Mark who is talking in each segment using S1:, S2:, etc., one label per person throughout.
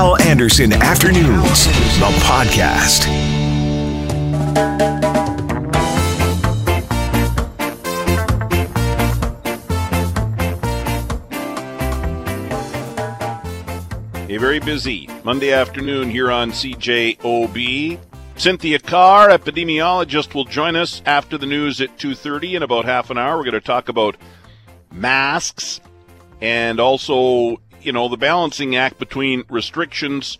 S1: Hal Anderson Afternoons, the podcast.
S2: A very busy Monday afternoon here on CJOB. Cynthia Carr, epidemiologist, will join us after the news at 2:30 in about half an hour. We're going to talk about masks and also, you know, the balancing act between restrictions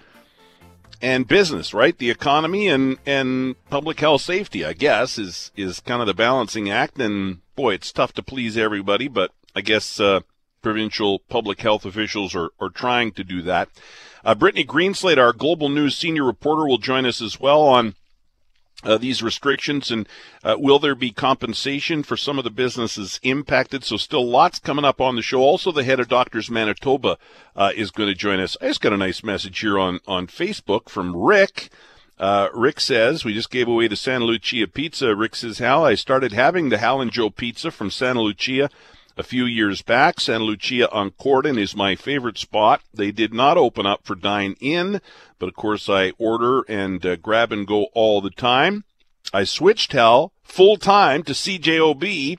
S2: and business, right? The economy and and public health safety, I guess, is is kind of the balancing act. And boy, it's tough to please everybody, but I guess uh, provincial public health officials are, are trying to do that. Uh, Brittany Greenslade, our global news senior reporter, will join us as well on uh, these restrictions and uh, will there be compensation for some of the businesses impacted? So still lots coming up on the show. Also, the head of Doctors Manitoba uh, is going to join us. I just got a nice message here on on Facebook from Rick. Uh, Rick says, we just gave away the Santa Lucia pizza. Rick says, Hal, I started having the Hal and Joe pizza from Santa Lucia a few years back. Santa Lucia on Corydon is my favorite spot. They did not open up for dine in, but of course I order and uh, grab and go all the time. I switched hell full time to CJOB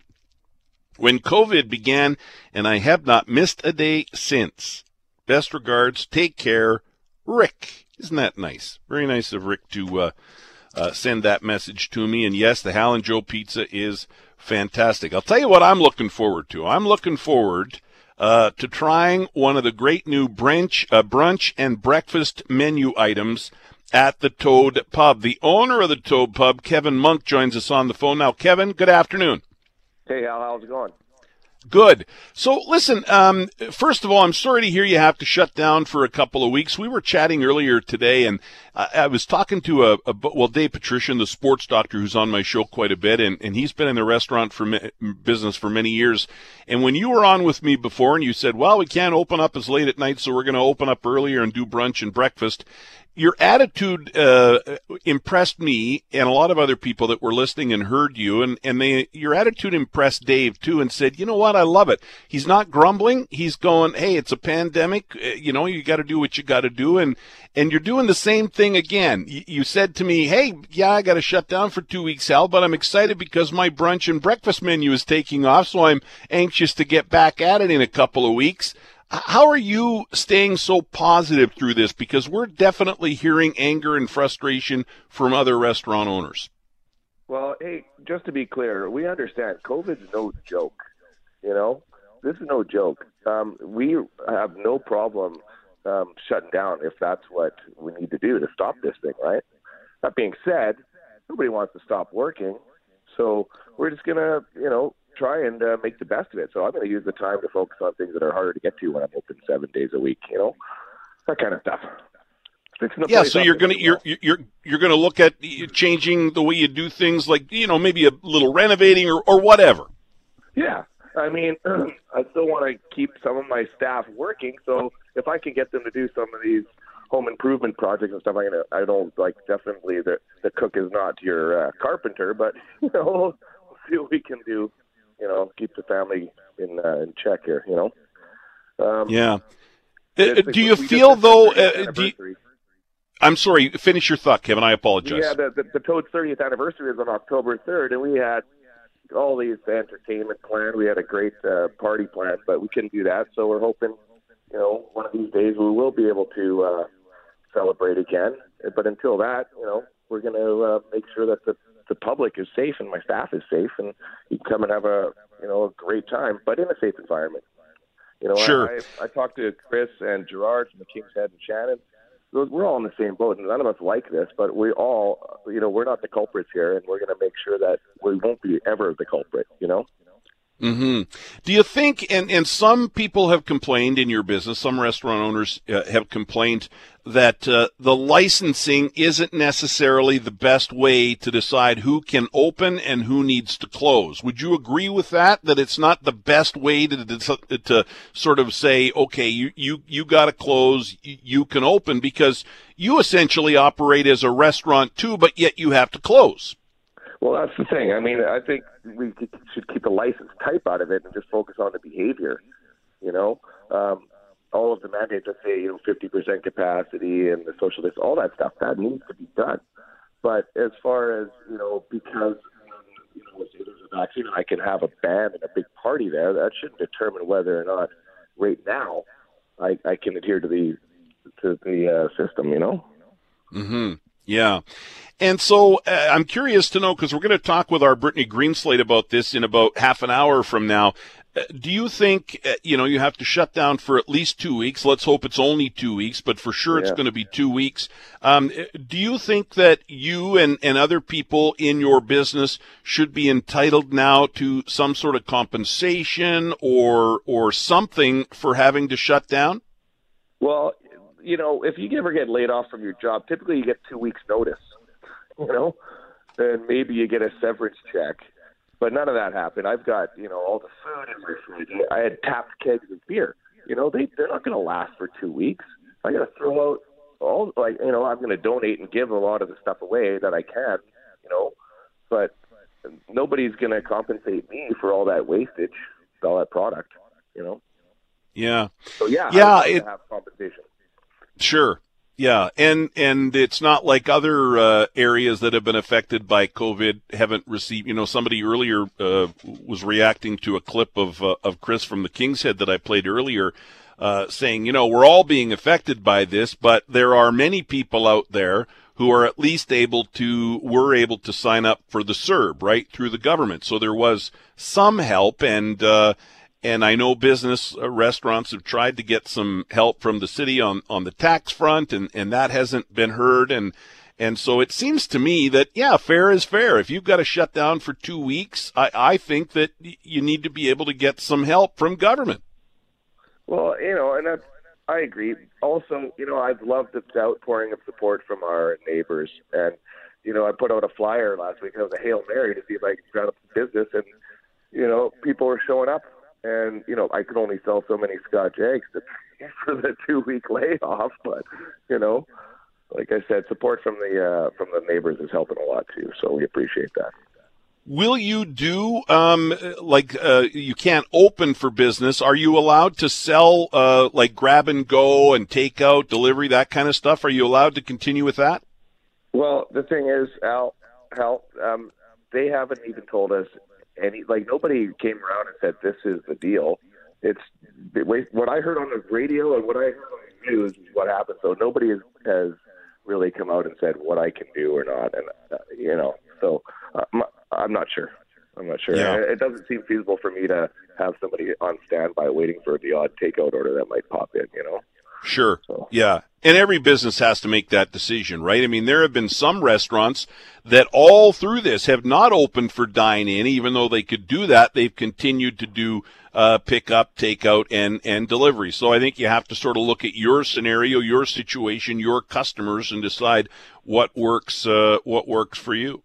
S2: when COVID began, and I have not missed a day since. Best regards. Take care, Rick. Isn't that nice? Very nice of Rick to uh, uh, send that message to me. And yes, the Hal and Joe pizza is fantastic. I'll tell you what I'm looking forward to. I'm looking forward uh, to trying one of the great new brunch, uh, brunch and breakfast menu items at the Toad Pub. The owner of the Toad Pub, Kevin Monk, joins us on the phone now. Kevin, good afternoon.
S3: Hey, Al, how's it going?
S2: Good. So, listen, um, first of all, I'm sorry to hear you have to shut down for a couple of weeks. We were chatting earlier today, and I, I was talking to a, a, well, Dave Patrician, the sports doctor, who's on my show quite a bit, and, and he's been in the restaurant for business for many years. And when you were on with me before, and you said, well, we can't open up as late at night, so we're going to open up earlier and do brunch and breakfast your attitude uh, impressed me and a lot of other people that were listening and heard you, and and they your attitude impressed Dave too, and said, you know what, I love it. He's not grumbling. He's going, hey, it's a pandemic. Uh, you know, you got to do what you got to do, and and you're doing the same thing again. You, you said to me, hey, yeah, I got to shut down for two weeks, Hal, but I'm excited because my brunch and breakfast menu is taking off, so I'm anxious to get back at it in a couple of weeks. How are you staying so positive through this? Because we're definitely hearing anger and frustration from other restaurant owners.
S3: Well, hey, just to be clear, we understand COVID's no joke. You know, this is no joke. Um, we have no problem um, shutting down if that's what we need to do to stop this thing, right? That being said, nobody wants to stop working, so we're just gonna, you know, try and uh, make the best of it. So I'm going to use the time to focus on things that are harder to get to when I'm open seven days a week. You know, that kind of stuff.
S2: Yeah, so you're gonna you're you're you're gonna look at changing the way you do things, like you know maybe a little renovating or or whatever.
S3: Yeah, I mean, I still want to keep some of my staff working, so if I can get them to do some of these home improvement projects and stuff, I'm gonna I don't like definitely the the cook is not your uh, carpenter, but you know we'll see what we can do you know, keep the family in uh, in check here. You know.
S2: Um, yeah. Uh, do you feel though? Uh, you, I'm sorry. Finish your thought, Kevin. I apologize.
S3: Yeah, the, the, the Toad's 30th anniversary is on October 3rd, and we had all these entertainment planned. We had a great uh, party planned, but we couldn't do that. So we're hoping, you know, one of these days we will be able to uh, celebrate again. But until that, you know, we're going to uh, make sure that the the public is safe and my staff is safe, and you can come and have a you know a great time, but in a safe environment. You know,
S2: sure.
S3: I, I, I talked to Chris and Gerard from the King's Head and Shannon. We're all in the same boat, and none of us like this, but we all, you know, we're not the culprits here, and we're going to make sure that we won't be ever the culprit. You know.
S2: Hmm. Do you think, and and some people have complained in your business, some restaurant owners uh, have complained that uh, the licensing isn't necessarily the best way to decide who can open and who needs to close. Would you agree with that? That it's not the best way to to, to sort of say, okay, you you you got to close, you can open because you essentially operate as a restaurant too, but yet you have to close.
S3: Well, that's the thing. I mean, I think we should keep the license type out of it and just focus on the behavior. You know, um, all of the mandates that say you know 50% capacity and the social distance, all that stuff that needs to be done. But as far as you know, because you know, say there's a vaccine, and I can have a band and a big party there. That shouldn't determine whether or not right now I, I can adhere to the to the uh, system. You know.
S2: Hmm. Yeah. And so uh, I'm curious to know because we're going to talk with our Brittany Greenslade about this in about half an hour from now. Uh, do you think uh, you know you have to shut down for at least two weeks? Let's hope it's only two weeks, but for sure yeah. it's going to be two weeks. Um, do you think that you and, and other people in your business should be entitled now to some sort of compensation or or something for having to shut down?
S3: Well, you know, if you ever get laid off from your job, typically you get two weeks notice. You know, and maybe you get a severance check but none of that happened. I've got you know all the food in my fridge. I had tapped kegs of beer. You know they they're not going to last for two weeks. I got to throw out all like you know I'm going to donate and give a lot of the stuff away that I can. You know, but nobody's going to compensate me for all that wastage, all that product. You know.
S2: Yeah.
S3: So yeah,
S2: yeah, it,
S3: have compensation.
S2: Sure. Yeah, and and it's not like other uh, areas that have been affected by COVID haven't received. You know, somebody earlier uh, was reacting to a clip of uh, of Chris from the King's Head that I played earlier, uh, saying, you know, we're all being affected by this, but there are many people out there who are at least able to were able to sign up for the CERB right through the government. So there was some help, and uh, and I know business uh, restaurants have tried to get some help from the city on, on the tax front, and, and that hasn't been heard. And and so it seems to me that yeah, fair is fair. If you've got to shut down for two weeks, I, I think that you need to be able to get some help from government.
S3: Well, you know, and that's I agree. Also, you know, I've loved the outpouring of support from our neighbors, and you know, I put out a flyer last week. It was a hail mary to see if I could grab up business, and you know, people were showing up and you know I could only sell so many Scotch eggs for the two week layoff. But you know, like I said, support from the uh, from the neighbors is helping a lot too. So we appreciate that.
S2: Will you do um, like uh, you can't open for business? Are you allowed to sell uh, like grab and go and takeout, delivery, that kind of stuff? Are you allowed to continue with that?
S3: Well, the thing is, Al, Al um, they haven't even told us any like nobody came around and said this is the deal. It's what I heard on the radio and what I heard on the news is what happened. So nobody has, has really come out and said what I can do or not, and uh, you know, so uh, I'm not sure. I'm not sure.
S2: Yeah.
S3: It doesn't seem feasible for me to have somebody on standby waiting for the odd takeout order that might pop in. You know.
S2: Sure. So. Yeah. And every business has to make that decision, right? I mean, there have been some restaurants that all through this have not opened for dine in, even though they could do that. They've continued to do uh, pick up, takeout, and, and delivery. So I think you have to sort of look at your scenario, your situation, your customers, and decide what works, uh, what works for you.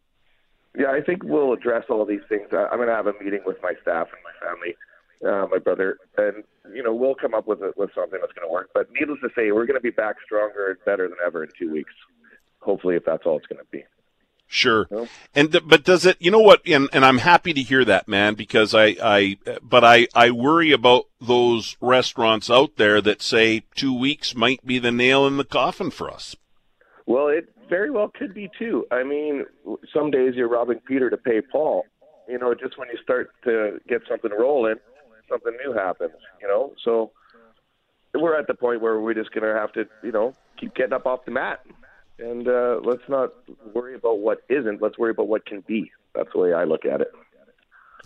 S3: Yeah, I think we'll address all these things. I'm going to have a meeting with my staff and my family uh, my brother, and you know we'll come up with a, with something that's going to work. But needless to say, we're going to be back stronger and better than ever in two weeks. Hopefully, if that's all it's going to be.
S2: Sure. You know? And th- but does it? You know what? And and I'm happy to hear that, man, because I I but I I worry about those restaurants out there that say two weeks might be the nail in the coffin for us.
S3: Well, it very well could be too. I mean, some days you're robbing Peter to pay Paul. You know, just when you start to get something rolling, something new happens, you know. So we're at the point where we're just going to have to, you know, keep getting up off the mat, and uh, let's not worry about what isn't. Let's worry about what can be. That's the way I look at it.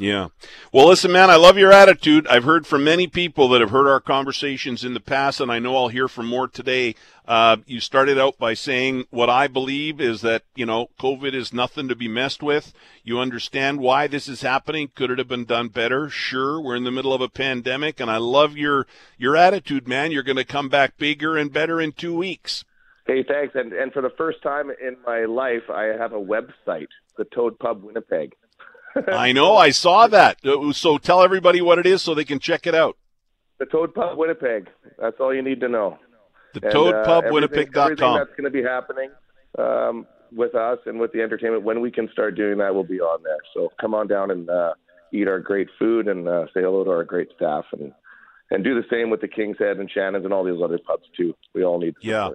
S2: Yeah. Well, listen, man, I love your attitude. I've heard from many people that have heard our conversations in the past, and I know I'll hear from more today. Uh, you started out by saying what I believe is that, you know, COVID is nothing to be messed with. You understand why this is happening. Could it have been done better? Sure. We're in the middle of a pandemic, and I love your, your attitude, man. You're going to come back bigger and better in two weeks.
S3: Hey, thanks. And, and for the first time in my life, I have a website, the Toad Pub Winnipeg.
S2: I know. I saw that. Uh, so tell everybody what it is so they can check it out.
S3: The Toad Pub Winnipeg. That's all you need to know.
S2: The Toad uh, Pub Winnipeg.com.
S3: Everything that's going to be happening um, with us and with the entertainment, when we can start doing that, we'll be on there. So come on down and uh, eat our great food and uh, say hello to our great staff and and do the same with the King's Head and Shannon's and all these other pubs too. We all need. To.
S2: Yeah.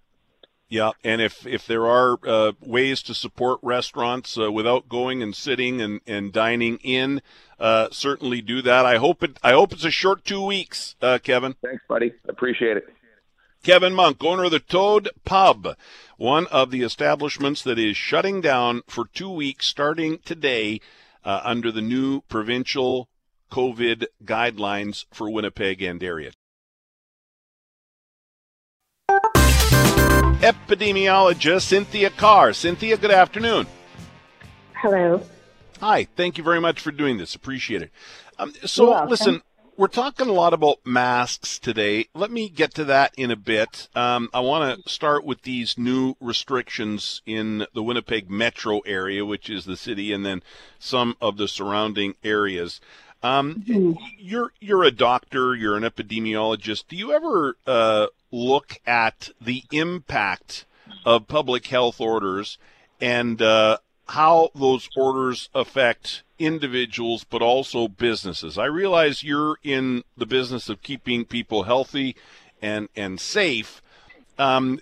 S2: Yeah, and if if there are uh, ways to support restaurants uh, without going and sitting and, and dining in, uh, certainly do that. I hope it. I hope it's a short two weeks, uh, Kevin.
S3: Thanks, buddy. Appreciate it.
S2: Kevin Monk, owner of the Toad Pub, one of the establishments that is shutting down for two weeks starting today uh, under the new provincial COVID guidelines for Winnipeg and area. Epidemiologist Cynthia Carr. Cynthia, good afternoon.
S4: Hello.
S2: Hi. Thank you very much for doing this. Appreciate it. Um, so, listen, we're talking a lot about masks today. Let me get to that in a bit. Um, I want to start with these new restrictions in the Winnipeg metro area, which is the city, and then some of the surrounding areas. Um, mm-hmm. You're you're a doctor. You're an epidemiologist. Do you ever uh, look at the impact of public health orders and uh, how those orders affect individuals, but also businesses. I realize you're in the business of keeping people healthy and and safe. Um,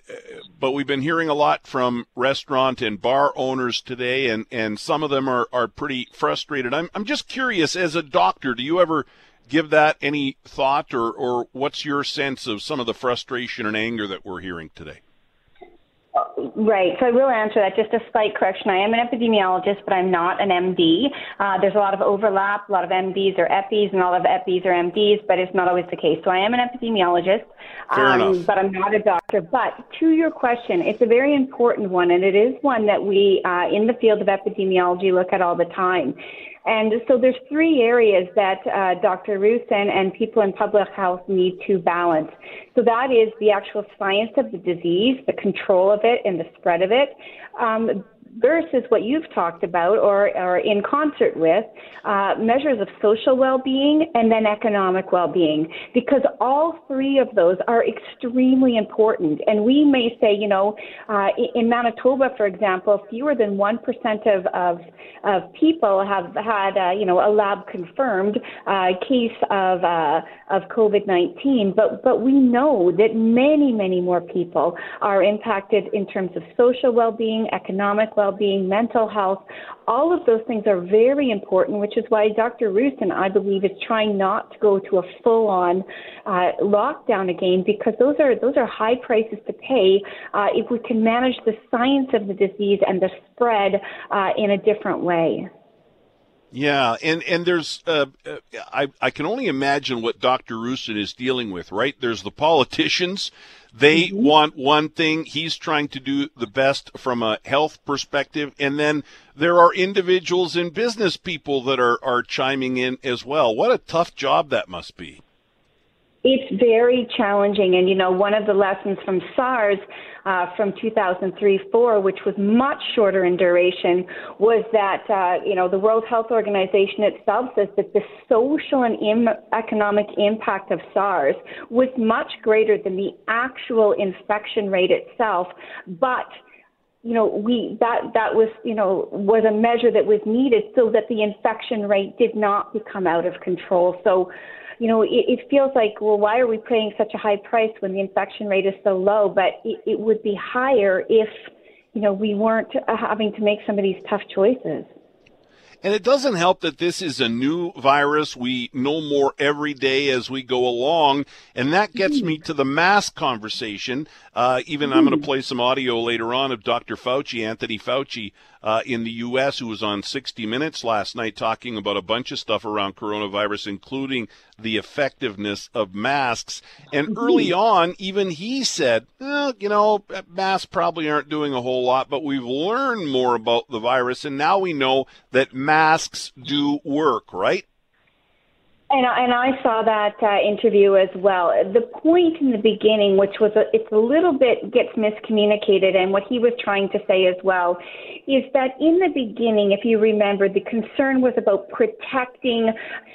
S2: but we've been hearing a lot from restaurant and bar owners today, and, and some of them are, are pretty frustrated. I'm, I'm just curious, as a doctor, do you ever give that any thought, or, or what's your sense of some of the frustration and anger that we're hearing today?
S4: Right. So I will answer that. Just a slight correction. I am an epidemiologist, but I'm not an MD. Uh, there's a lot of overlap. A lot of MDs are EPIs, and a lot of EPIs are MDs, but it's not always the case. So I am an epidemiologist,
S2: um,
S4: but I'm not a doctor. But to your question, it's a very important one, and it is one that we uh, in the field of epidemiology look at all the time. And so there's three areas that uh, Dr. Roussin and people in public health need to balance. So that is the actual science of the disease, the control of it, and the spread of it. Um, versus what you've talked about or, or in concert with uh, measures of social well-being and then economic well-being because all three of those are extremely important. And we may say you know uh, in manitoba for example fewer than 1% of, of, of people have had uh, you know a lab confirmed uh, case of, uh, of covid-19 but, but we know that many many more people are impacted in terms of social well-being economic well well-being, mental health, all of those things are very important, which is why Dr. Roussin, I believe, is trying not to go to a full-on uh, lockdown again because those are those are high prices to pay uh, if we can manage the science of the disease and the spread uh, in a different way.
S2: Yeah, and and there's uh, uh, I I can only imagine what Dr. Roussin is dealing with, right? There's the politicians they mm-hmm. want one thing. He's trying to do the best from a health perspective. And then there are individuals and business people that are, are chiming in as well. What a tough job that must be.
S4: It's very challenging. And, you know, one of the lessons from SARS uh, from 2003-4, which was much shorter in duration, was that, uh, you know, the World Health Organization itself says that the social and Im- economic impact of SARS was much greater than the actual infection rate itself. But you know, we that that was you know was a measure that was needed so that the infection rate did not become out of control. So, you know, it, it feels like, well, why are we paying such a high price when the infection rate is so low? But it, it would be higher if, you know, we weren't having to make some of these tough choices.
S2: And it doesn't help that this is a new virus. We know more every day as we go along. And that gets me to the mask conversation. Uh, even I'm going to play some audio later on of Dr. Fauci, Anthony Fauci, uh, in the U.S., who was on 60 Minutes last night talking about a bunch of stuff around coronavirus, including the effectiveness of masks. And mm-hmm. early on, even he said, eh, you know, masks probably aren't doing a whole lot, but we've learned more about the virus, and now we know that masks do work, right?
S4: And, and I saw that uh, interview as well. The point in the beginning, which was a, it's a little bit gets miscommunicated, and what he was trying to say as well, is that in the beginning, if you remember, the concern was about protecting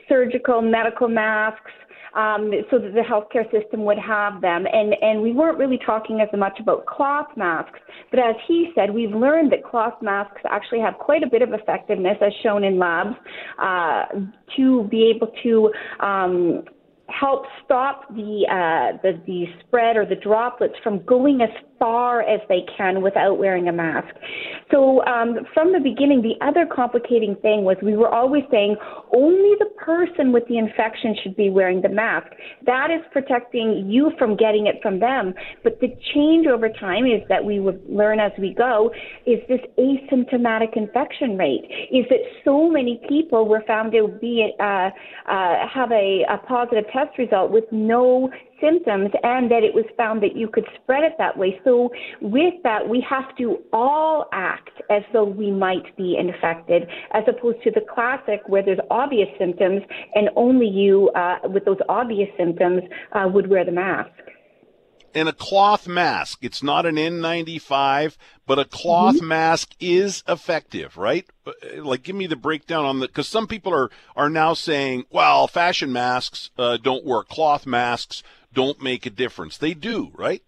S4: surgical medical masks um, so that the healthcare system would have them. And, and we weren't really talking as much about cloth masks, but as he said, we've learned that cloth masks actually have quite a bit of effectiveness, as shown in labs, uh, to be able to um, help stop the, uh, the the spread or the droplets from going as far as they can without wearing a mask. So um, from the beginning, the other complicating thing was we were always saying only the person with the infection should be wearing the mask. That is protecting you from getting it from them. But the change over time is that we would learn as we go is this asymptomatic infection rate. Is that so many people were found to be uh, uh, have a, a positive test result with no symptoms and that it was found that you could spread it that way. So with that, we have to all act as though we might be infected, as opposed to the classic where there's obvious symptoms and only you uh, with those obvious symptoms uh, would wear the mask.
S2: And a cloth mask, it's not an N95, but a cloth mm-hmm. mask is effective, right? Uh, like, give me the breakdown on the, because some people are, are now saying, well, fashion masks uh, don't work. Cloth masks don't make a difference. They do, right?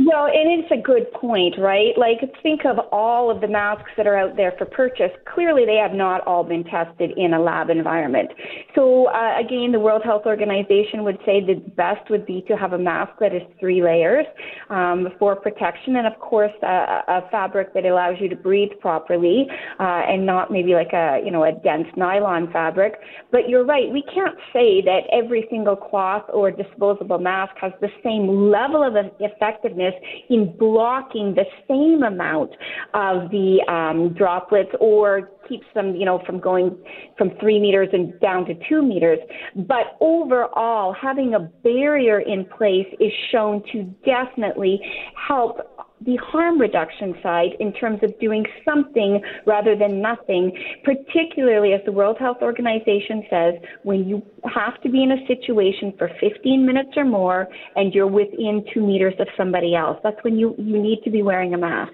S4: Well, and it's a good point, right? Like, think of all of the masks that are out there for purchase. Clearly, they have not all been tested in a lab environment. So, uh, again, the World Health Organization would say the best would be to have a mask that is three layers um, for protection, and of course, a fabric that allows you to breathe properly, uh, and not maybe like a you know a dense nylon fabric. But you're right; we can't say that every single cloth or disposable mask has the same level of effectiveness in blocking the same amount of the um, droplets or keeps them, you know, from going from three meters and down to two meters. But overall, having a barrier in place is shown to definitely help the harm reduction side in terms of doing something rather than nothing, particularly as the World Health Organization says, when you have to be in a situation for 15 minutes or more and you're within two meters of somebody else. That's when you, you need to be wearing a mask.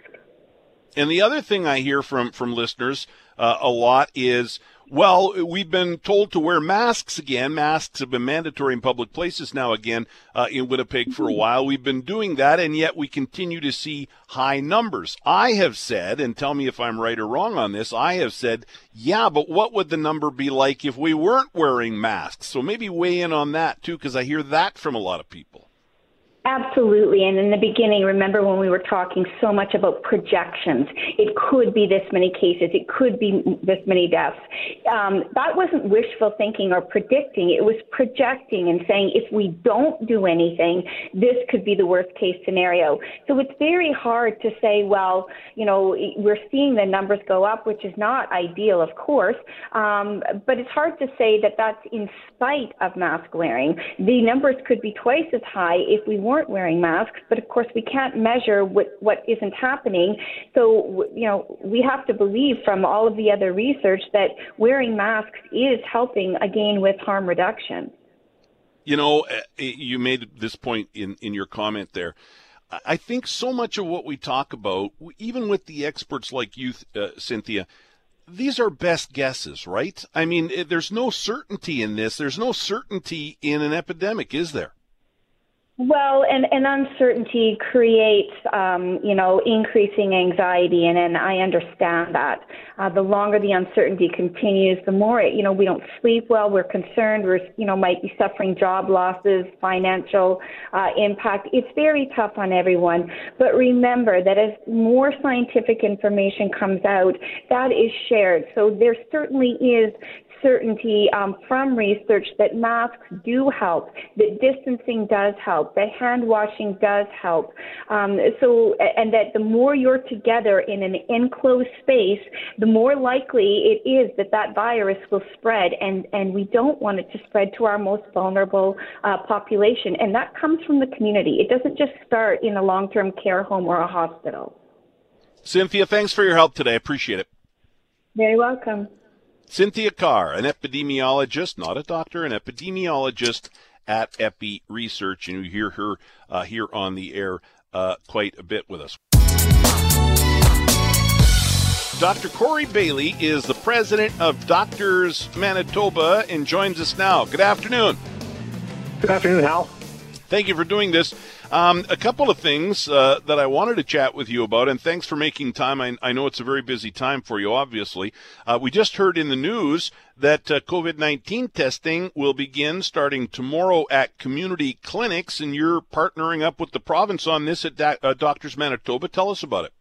S2: And the other thing I hear from, from listeners uh, a lot is well, we've been told to wear masks again. Masks have been mandatory in public places now again uh, in Winnipeg for a while. We've been doing that, and yet we continue to see high numbers. I have said, and tell me if I'm right or wrong on this, I have said, yeah, but what would the number be like if we weren't wearing masks? So maybe weigh in on that too, because I hear that from a lot of people.
S4: Absolutely. And in the beginning, remember when we were talking so much about projections? It could be this many cases, it could be this many deaths. Um, that wasn't wishful thinking or predicting, it was projecting and saying if we don't do anything, this could be the worst case scenario. So it's very hard to say, well, you know, we're seeing the numbers go up, which is not ideal, of course, um, but it's hard to say that that's in spite of mask wearing. The numbers could be twice as high if we weren't wearing masks, but of course we can't measure what, what isn't happening. So, you know, we have to believe from all of the other research that wearing masks is helping again with harm reduction.
S2: You know, eh, eh, you made this point in, in your comment there. I think so much of what we talk about, even with the experts like you, uh, Cynthia, these are best guesses, right? I mean, eh, there's no certainty in this. There's no certainty in an epidemic, is there?
S4: Well, and, and uncertainty creates, um, you know, increasing anxiety, and, and I understand that. Uh, the longer the uncertainty continues, the more, it, you know, we don't sleep well, we're concerned, we're, you know, might be suffering job losses, financial uh, impact. It's very tough on everyone. But remember that as more scientific information comes out, that is shared. So there certainly is certainty um, from research that masks do help, that distancing does help, that hand washing does help. Um, so, and that the more you're together in an enclosed space, the more likely it is that that virus will spread, and and we don't want it to spread to our most vulnerable uh, population, and that comes from the community. It doesn't just start in a long-term care home or a hospital.
S2: Cynthia, thanks for your help today. I appreciate it.
S4: Very welcome.
S2: Cynthia Carr, an epidemiologist, not a doctor, an epidemiologist at Epi Research, and you hear her uh, here on the air uh, quite a bit with us. Dr. Corey Bailey is the president of Doctors Manitoba and joins us now. Good afternoon.
S5: Good afternoon, Hal.
S2: Thank you for doing this. Um, a couple of things uh, that I wanted to chat with you about, and thanks for making time. I, I know it's a very busy time for you, obviously. Uh, we just heard in the news that uh, COVID 19 testing will begin starting tomorrow at community clinics, and you're partnering up with the province on this at da- uh, Doctors Manitoba. Tell us about it.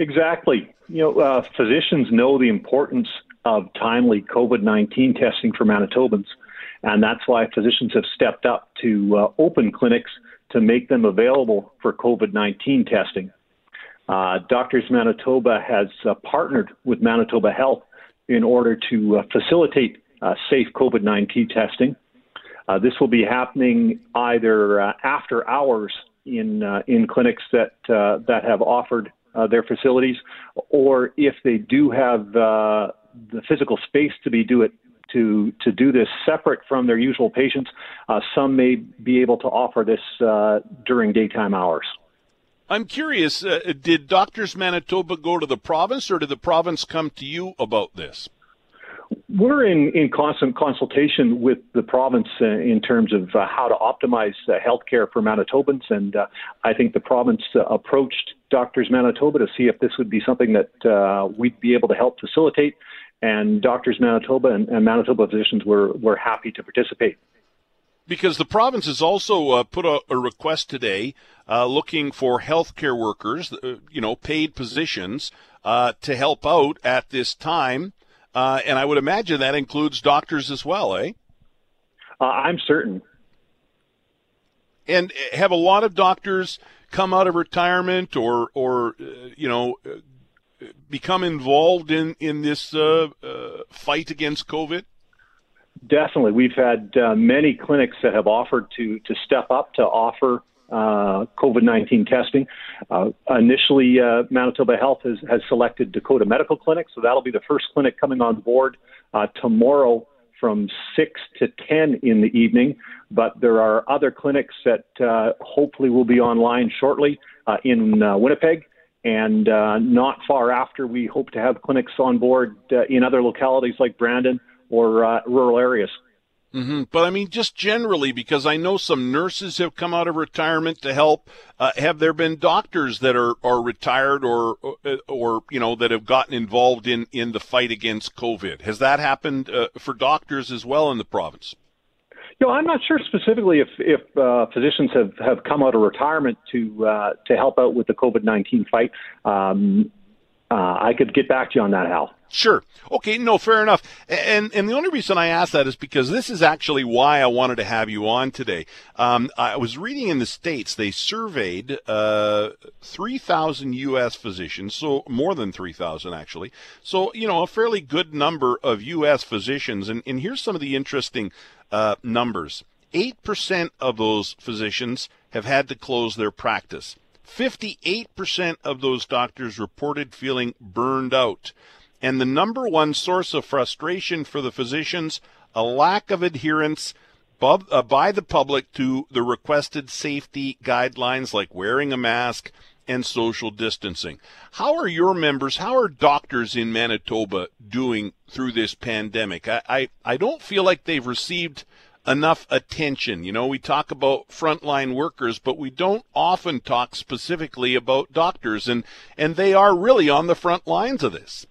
S5: Exactly. You know, uh, physicians know the importance of timely COVID 19 testing for Manitobans, and that's why physicians have stepped up to uh, open clinics to make them available for COVID 19 testing. Uh, Doctors Manitoba has uh, partnered with Manitoba Health in order to uh, facilitate uh, safe COVID 19 testing. this will be happening either after hours in, in clinics that, that have offered uh, their facilities, or if they do have uh, the physical space to be do it to to do this separate from their usual patients, uh, some may be able to offer this uh, during daytime hours.
S2: I'm curious. Uh, did Doctors Manitoba go to the province, or did the province come to you about this?
S5: We're in, in constant consultation with the province uh, in terms of uh, how to optimize uh, healthcare for Manitobans, and uh, I think the province uh, approached Doctors Manitoba to see if this would be something that uh, we'd be able to help facilitate, and Doctors Manitoba and, and Manitoba physicians were, were happy to participate.
S2: Because the province has also put a, a, request today looking for healthcare workers, you know, paid positions to help out at this time. Uh, and I would imagine that includes doctors as well, eh?
S5: Uh, I'm certain.
S2: And have a lot of doctors come out of retirement or, or uh, you know, uh, become involved in in this uh, uh, fight against COVID?
S5: Definitely, we've had many clinics that have offered to to step up to offer uh, COVID 19 testing. Uh, initially, uh, Manitoba Health has, has, selected Dakota Medical Clinic, so that'll be the first clinic coming on board uh, tomorrow from 6 to 10 in the evening. But there are other clinics that uh, hopefully will be online shortly uh, in Winnipeg. And not far after, we hope to have clinics on board in other localities like Brandon or rural areas.
S2: Mm-hmm. But I mean, just generally, because I know some nurses have come out of retirement to help. Uh, have there been doctors that are, are retired or, or, or you know that have gotten involved in in the fight against COVID? Has that happened uh, for doctors as well in the province?
S5: You know, I'm not sure specifically if if uh, physicians have, have come out of retirement to uh, to help out with the COVID nineteen fight. Um, uh, I could get back to you on that, Hal.
S2: Sure. Okay. No, fair enough. And and the only reason I ask that is because this is actually why I wanted to have you on today. Um, I was reading in the states they surveyed uh, three thousand U.S. physicians, so more than three thousand actually. So you know a fairly good number of U.S. physicians, and and here's some of the interesting uh, numbers. Eight percent of those physicians have had to close their practice. 58% of those doctors reported feeling burned out. And the number one source of frustration for the physicians, a lack of adherence uh, by the public to the requested safety guidelines like wearing a mask and social distancing. How are your members, how are doctors in Manitoba doing through this pandemic? I, I, I don't feel like they've received enough attention. You know, we talk about frontline workers, but we don't often talk specifically about doctors, and, and they are really on the front lines of this.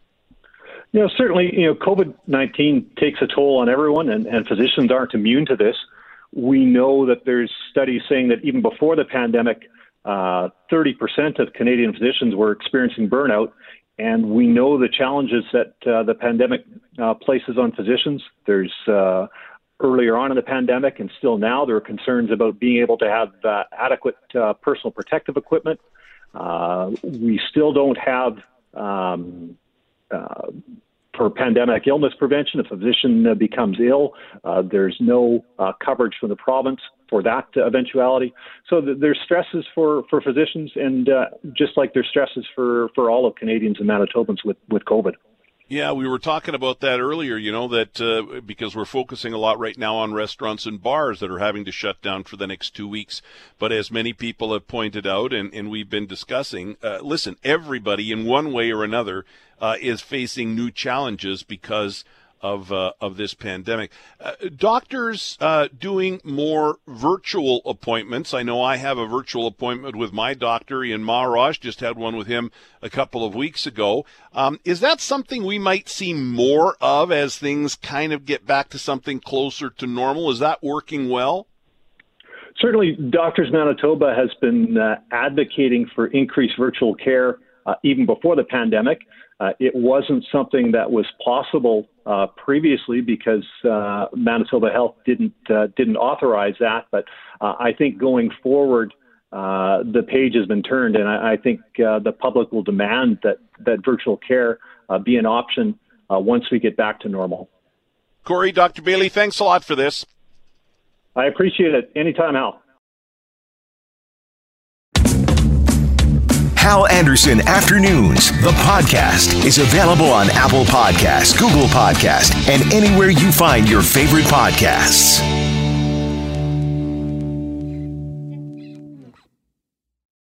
S5: You know, certainly, you know, COVID 19 takes a toll on everyone, and, and physicians aren't immune to this. We know that there's studies saying that even before the pandemic, 30% of Canadian physicians were experiencing burnout. And we know the challenges that uh, the pandemic uh, places on physicians. There's uh, earlier on in the pandemic and still now, there are concerns about being able to have uh, adequate uh, personal protective equipment. Uh, we still don't have, um, uh, for pandemic illness prevention, if a physician uh, becomes ill, uh, there's no coverage from the province for that eventuality. So th- there's stresses for, for physicians, and just like there's stresses for, for all of Canadians and Manitobans with, with COVID.
S2: Yeah, we were talking about that earlier, you know, that uh, because we're focusing a lot right now on restaurants and bars that are having to shut down for the next two weeks. But as many people have pointed out, and, and we've been discussing, uh, listen, everybody in one way or another uh, is facing new challenges because of uh, of this pandemic. Uh, doctors uh, doing more virtual appointments. I know I have a virtual appointment with my doctor in Maharaj. Just had one with him a couple of weeks ago. Um, is that something we might see more of as things kind of get back to something closer to normal? Is that working well?
S5: Certainly, Doctors Manitoba has been uh, advocating for increased virtual care uh, even before the pandemic. Uh, it wasn't something that was possible uh, previously because uh, Manitoba Health didn't uh, didn't authorize that. But uh, I think going forward, uh, the page has been turned, and I, I think the public will demand that that virtual care be an option once we get back to normal.
S2: Corey, Dr. Bailey, thanks a lot for this.
S5: I appreciate it. Anytime, Hal.
S1: Hal Anderson Afternoons, the podcast, is available on Apple Podcasts, Google Podcasts, and anywhere you find your favorite podcasts.